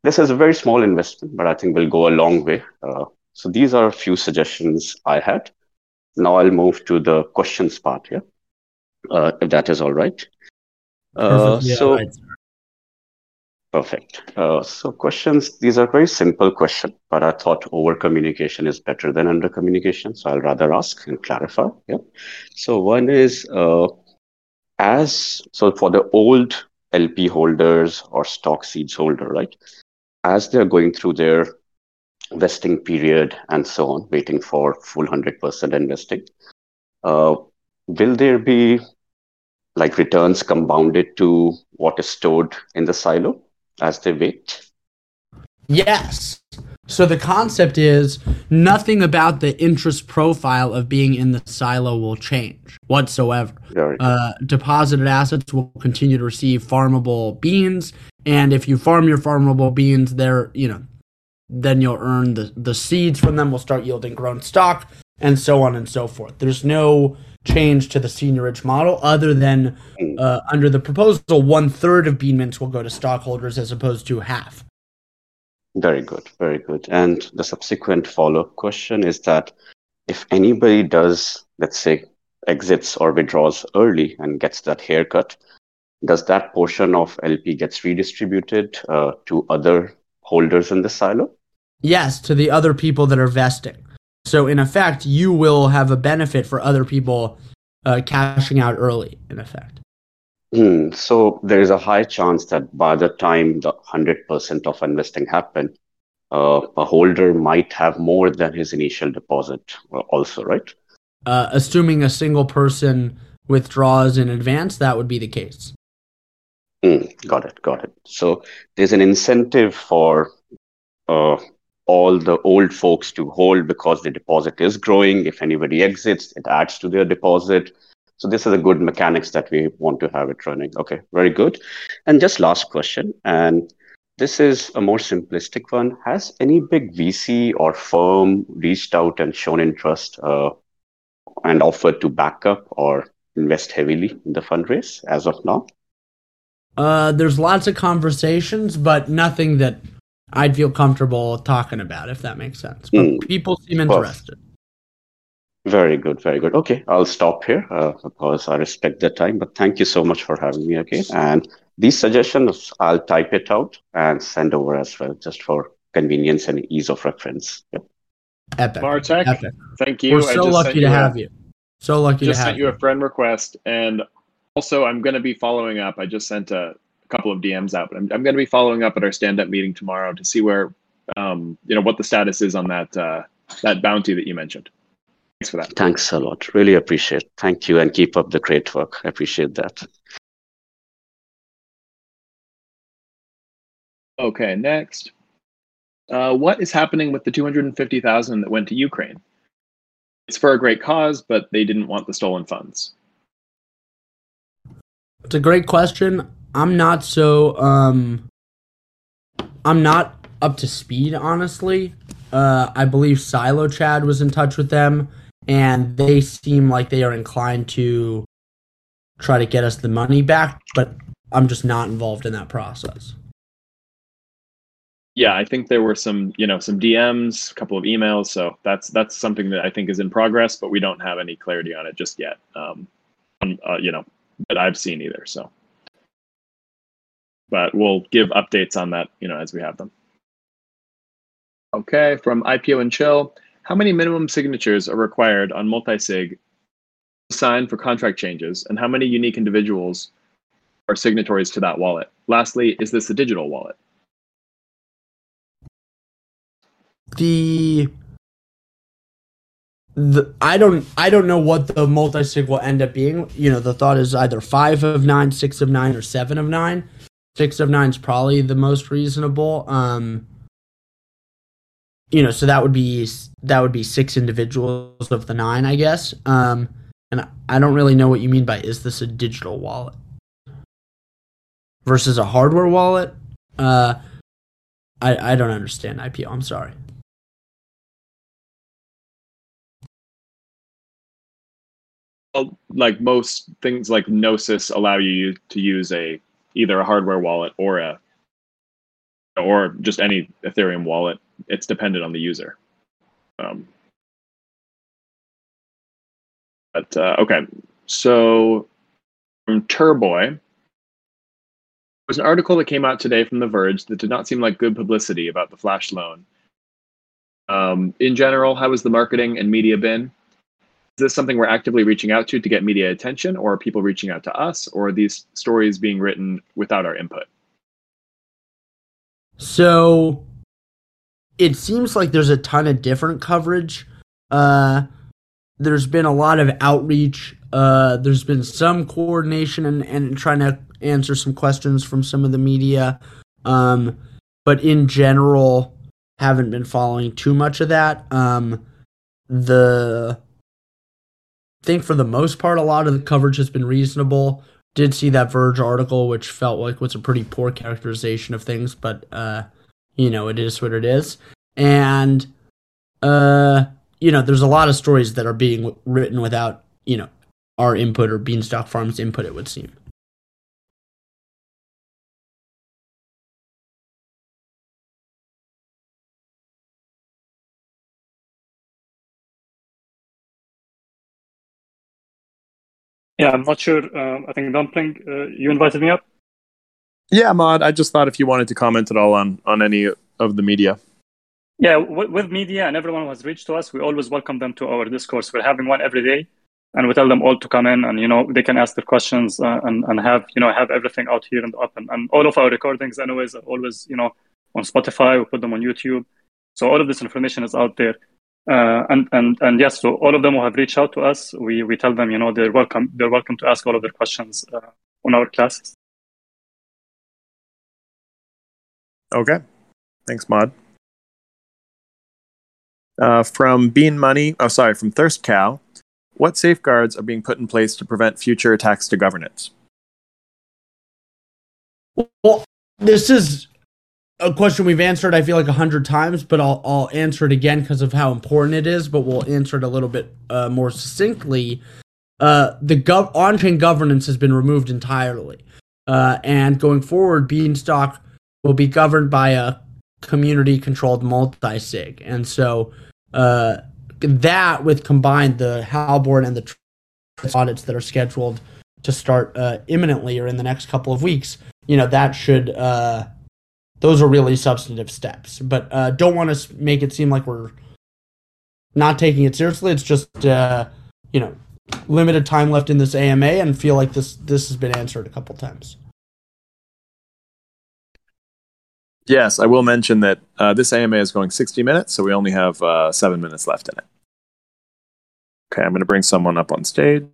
This is a very small investment, but I think will go a long way. Uh, so these are a few suggestions I had. Now I'll move to the questions part here uh, if that is all right. Uh, so, right. perfect. Uh, so, questions. These are very simple questions, but I thought over communication is better than under communication. So, I'll rather ask and clarify. Yeah. So, one is uh, as so for the old LP holders or stock seeds holder, right? As they're going through their vesting period and so on, waiting for full 100% investing, uh, will there be like returns compounded to what is stored in the silo as they wait? Yes. So the concept is nothing about the interest profile of being in the silo will change whatsoever. Uh, deposited assets will continue to receive farmable beans, and if you farm your farmable beans, there, you know, then you'll earn the the seeds from them will start yielding grown Stalk, and so on and so forth. There's no change to the seigniorage model other than uh, under the proposal, one third of bean mints will go to Stalkholders as opposed to half. Very good, very good. And the subsequent follow up question is that if anybody does, let's say, exits or withdraws early and gets that haircut, does that portion of LP gets redistributed uh, to other holders in the silo? Yes, to the other people that are vesting. So in effect, you will have a benefit for other people uh, cashing out early. In effect. Hmm. So there is a high chance that by the time the 100% of investing happen, uh, a holder might have more than his initial deposit uh, also, right? Uh, assuming a single person withdraws in advance, that would be the case. Mm, got it, got it. So there's an incentive for uh, all the old folks to hold because the deposit is growing. If anybody exits, it adds to their deposit. So this is a good mechanics that we want to have it running. Okay, very good. And just last question, and this is a more simplistic one. Has any big VC or firm reached out and shown interest uh, and offered to back up or invest heavily in the fundraise as of now? Uh, there's lots of conversations, but nothing that I'd feel comfortable talking about, if that makes sense. But mm. people seem interested. Well, very good, very good. Okay, I'll stop here uh, because I respect the time. But thank you so much for having me. Okay, and these suggestions I'll type it out and send over as well, just for convenience and ease of reference. Yep. Epic. Bartek, Epic. thank you. We're so lucky to have a, you. So lucky just to have Just sent you a friend request, and also I'm going to be following up. I just sent a couple of DMs out, but I'm, I'm going to be following up at our stand-up meeting tomorrow to see where, um, you know, what the status is on that uh, that bounty that you mentioned. Thanks for that. Thanks a lot. Really appreciate. It. Thank you, and keep up the great work. I appreciate that. Okay, next. Uh, what is happening with the 250,000 that went to Ukraine? It's for a great cause, but they didn't want the stolen funds. It's a great question. I'm not so um I'm not up to speed honestly. Uh I believe Silo Chad was in touch with them and they seem like they are inclined to try to get us the money back, but I'm just not involved in that process. Yeah, I think there were some, you know, some DMs, a couple of emails, so that's that's something that I think is in progress, but we don't have any clarity on it just yet. Um, uh, you know, that I've seen either. So, but we'll give updates on that, you know, as we have them. Okay, from IPO and Chill. How many minimum signatures are required on multi-sig to sign for contract changes, and how many unique individuals are signatories to that wallet? Lastly, is this a digital wallet? The the, I don't I don't know what the multi sig will end up being. You know, the thought is either five of nine, six of nine, or seven of nine. Six of nine is probably the most reasonable. Um, you know, so that would be that would be six individuals of the nine, I guess. Um, and I don't really know what you mean by is this a digital wallet versus a hardware wallet. Uh, I I don't understand IPO. I'm sorry. Well, like most things, like Gnosis allow you to use a either a hardware wallet or a or just any Ethereum wallet it's dependent on the user. Um, but uh, okay, so from Turboy, there was an article that came out today from The Verge that did not seem like good publicity about the flash loan. Um, in general, how has the marketing and media been? Is this something we're actively reaching out to to get media attention, or are people reaching out to us, or are these stories being written without our input? So it seems like there's a ton of different coverage. Uh, there's been a lot of outreach. Uh, there's been some coordination and, and trying to answer some questions from some of the media. Um, but in general, haven't been following too much of that. Um, the think for the most part, a lot of the coverage has been reasonable. Did see that Verge article, which felt like was a pretty poor characterization of things, but uh, you know, it is what it is. And uh, you know, there's a lot of stories that are being written without, you know, our input or Beanstalk Farms input, it would seem. Yeah, I'm not sure. Um, I think Dumpling, uh, you invited me up. Yeah, Mod. I just thought if you wanted to comment at all on on any of the media. Yeah, with, with media and everyone who has reached to us, we always welcome them to our discourse. We're having one every day, and we tell them all to come in, and you know they can ask their questions uh, and and have you know have everything out here the open. And all of our recordings, anyways, are always you know on Spotify. We put them on YouTube, so all of this information is out there. Uh, and and and yes, so all of them who have reached out to us, we we tell them you know they're welcome. They're welcome to ask all of their questions uh, on our classes. Okay, thanks, Mod. Uh, from Bean Money, oh sorry, from Thirst Cow, what safeguards are being put in place to prevent future attacks to governance? Well, this is a question we've answered. I feel like a hundred times, but I'll I'll answer it again because of how important it is. But we'll answer it a little bit uh, more succinctly. Uh, the gov- on-chain governance has been removed entirely, uh, and going forward, Beanstalk will be governed by a community-controlled multi-sig, and so uh, that with combined the Halborn and the audits that are scheduled to start uh, imminently or in the next couple of weeks, you know that should uh, those are really substantive steps. But uh, don't want to make it seem like we're not taking it seriously. It's just uh, you know limited time left in this AMA, and feel like this this has been answered a couple times. Yes, I will mention that uh, this AMA is going 60 minutes, so we only have uh, seven minutes left in it. Okay, I'm going to bring someone up on stage.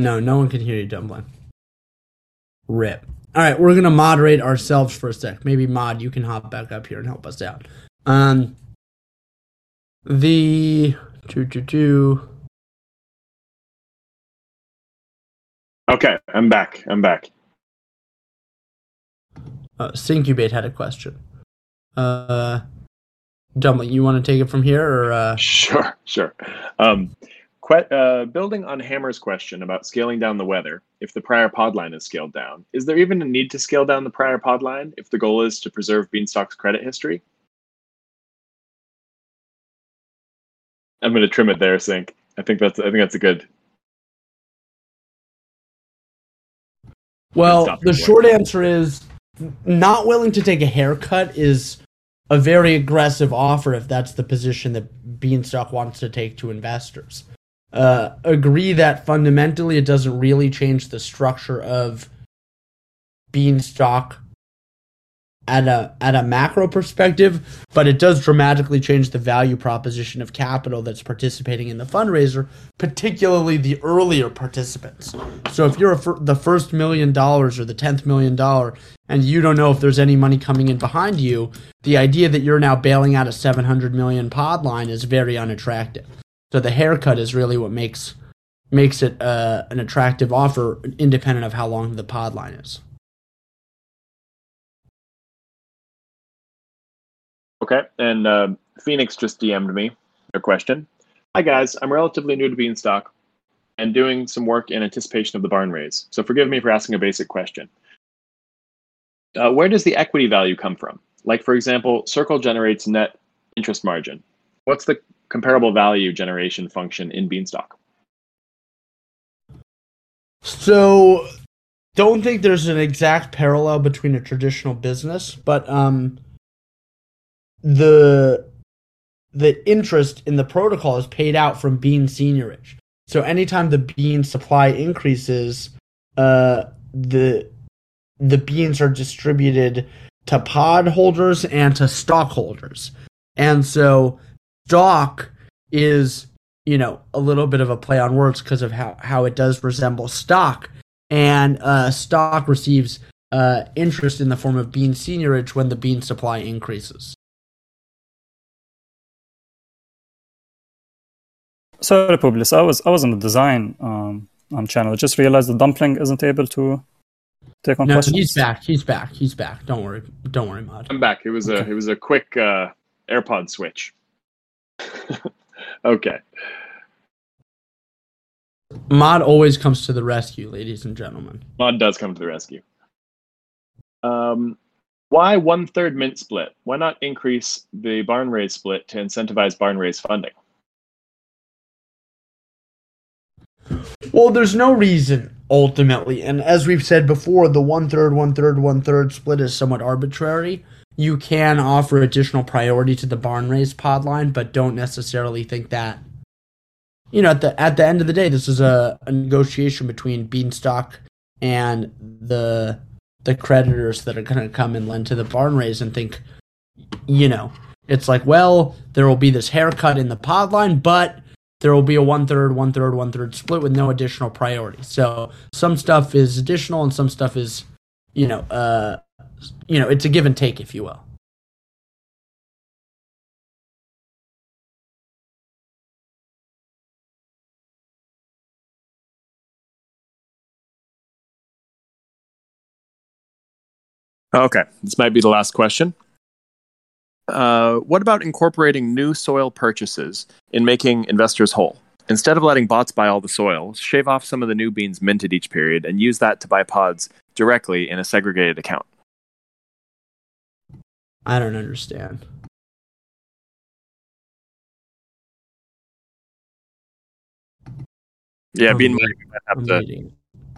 No, no one can hear you, Dumpling. Rip. All right, we're gonna moderate ourselves for a sec. Maybe Mod, you can hop back up here and help us out. Um, the two two two. Okay, I'm back. I'm back. Uh, Syncubate had a question. Uh, Dumpling, you want to take it from here, or uh... Sure, sure. Um, uh, building on Hammer's question about scaling down the weather, if the prior pod line is scaled down, is there even a need to scale down the prior pod line if the goal is to preserve Beanstalk's credit history? I'm going to trim it there, Sync. I think that's I think that's a good. Well, the point. short answer is not willing to take a haircut is a very aggressive offer if that's the position that Beanstalk wants to take to investors. Uh, agree that fundamentally it doesn't really change the structure of Beanstalk at a at a macro perspective, but it does dramatically change the value proposition of capital that's participating in the fundraiser, particularly the earlier participants. So if you're fir- the first million dollars or the tenth million dollar, and you don't know if there's any money coming in behind you, the idea that you're now bailing out a 700 million pod line is very unattractive. So the haircut is really what makes makes it uh, an attractive offer, independent of how long the pod line is. Okay, and uh, Phoenix just DM'd me a question. Hi guys, I'm relatively new to Beanstalk and doing some work in anticipation of the barn raise. So forgive me for asking a basic question. Uh, where does the equity value come from? Like for example, Circle generates net interest margin. What's the comparable value generation function in Beanstalk? So, don't think there's an exact parallel between a traditional business, but um, the the interest in the protocol is paid out from bean seigniorage. So anytime the bean supply increases, uh, the the beans are distributed to pod holders and to Stalkholders. And so Stalk is, you know, a little bit of a play on words because of how, how it does resemble stock. And uh, Stalk receives uh, interest in the form of bean seigniorage when the bean supply increases. Sorry, Publius. I was I was on the design um, um channel. I just realized the dumpling isn't able to take on No, questions. he's back. He's back. He's back. Don't worry. Don't worry, Mod. I'm back. It was a it was a quick uh, AirPod switch. okay. Mod always comes to the rescue, ladies and gentlemen. Mod does come to the rescue. Um, why one third mint split? Why not increase the barn raise split to incentivize barn raise funding? Well, there's no reason ultimately, and as we've said before, the one third, one third, one third split is somewhat arbitrary. You can offer additional priority to the barn raised pod line, but don't necessarily think that. You know, at the at the end of the day, this is a, a negotiation between Beanstalk and the the creditors that are going to come and lend to the barn raise and think, you know, it's like, well, there will be this haircut in the pod line, but there will be a one third, one third, one third split with no additional priority. So some stuff is additional and some stuff is, you know, uh, you know, it's a give and take, if you will. Okay, this might be the last question. Uh, what about incorporating new soil purchases in making investors whole? Instead of letting bots buy all the soil, shave off some of the new beans minted each period and use that to buy pods directly in a segregated account. I don't understand. Yeah, I'm bean reading- might might have I'm to.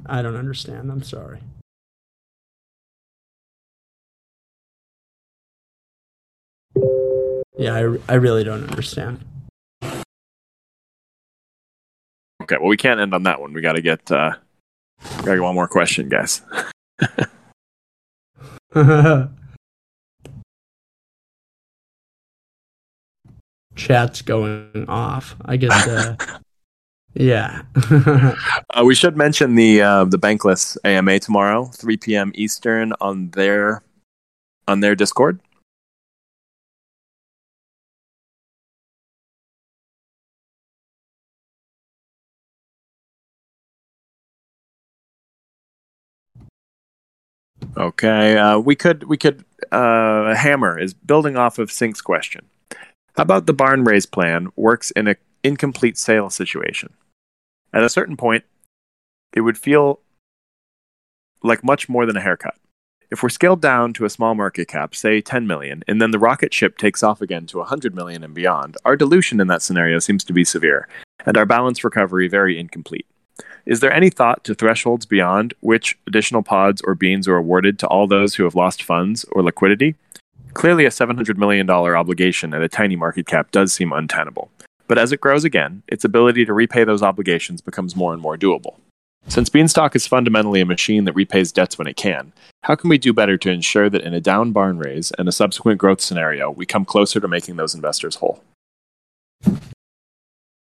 I don't understand. I'm sorry. Yeah, I, I really don't understand. Okay, well, we can't end on that one. We got to get. Uh, got to get one more question, guys. Chat's going off. I guess. Uh, yeah. Uh, we should mention the uh, the Bankless AMA tomorrow, 3 p.m. Eastern on their on their Discord. Okay, uh, we could we could uh, hammer is building off of Sync's question. How about the barn raise plan works in an incomplete sale situation? At a certain point, it would feel like much more than a haircut. If we're scaled down to a small market cap, say 10 million, and then the rocket ship takes off again to 100 million and beyond, our dilution in that scenario seems to be severe, and our balance recovery very incomplete. Is there any thought to thresholds beyond which additional pods or beans are awarded to all those who have lost funds or liquidity? Clearly, a $700 million obligation at a tiny market cap does seem untenable. But as it grows again, its ability to repay those obligations becomes more and more doable. Since Beanstalk is fundamentally a machine that repays debts when it can, how can we do better to ensure that in a down barn raise and a subsequent growth scenario, we come closer to making those investors whole?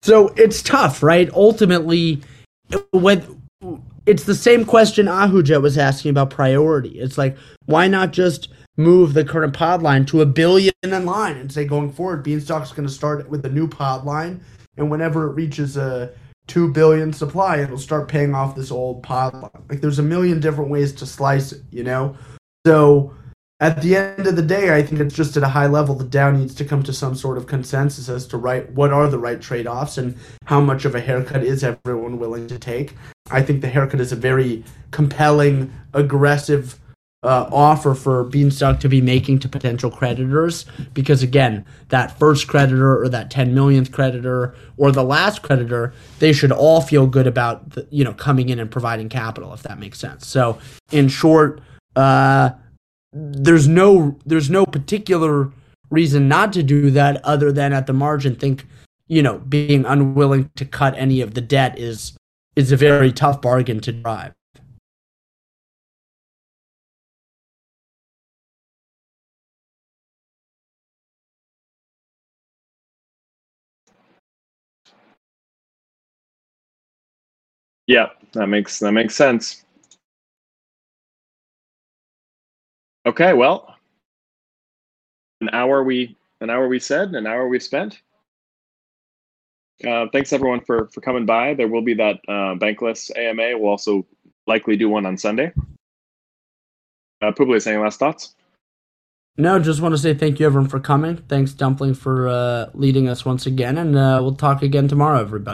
So it's tough, right? Ultimately, when it's the same question Ahuja was asking about priority. It's like, why not just move the current pod line to a billion in line and say going forward, Beanstalk's going to start with a new pod line, and whenever it reaches a two billion supply, it'll start paying off this old pod line. Like, there's a million different ways to slice it, you know. So, at the end of the day, I think it's just at a high level. The DAO needs to come to some sort of consensus as to right what are the right trade offs and how much of a haircut is everyone willing to take. I think the haircut is a very compelling, aggressive uh, offer for Beanstalk to be making to potential creditors because again, that first creditor or that 10 millionth creditor or the last creditor, they should all feel good about the, you know coming in and providing capital if that makes sense. So, in short, uh, there's no there's no particular reason not to do that other than at the margin think you know being unwilling to cut any of the debt is is a very tough bargain to drive. Yeah, that makes that makes sense. Okay, well, an hour we an hour we said, an hour we spent. Uh, thanks everyone for for coming by. There will be that uh, bankless AMA. We'll also likely do one on Sunday. Uh, Publius, any last thoughts? No, just want to say thank you everyone for coming. Thanks Dumpling for uh, leading us once again, and uh, we'll talk again tomorrow, everybody.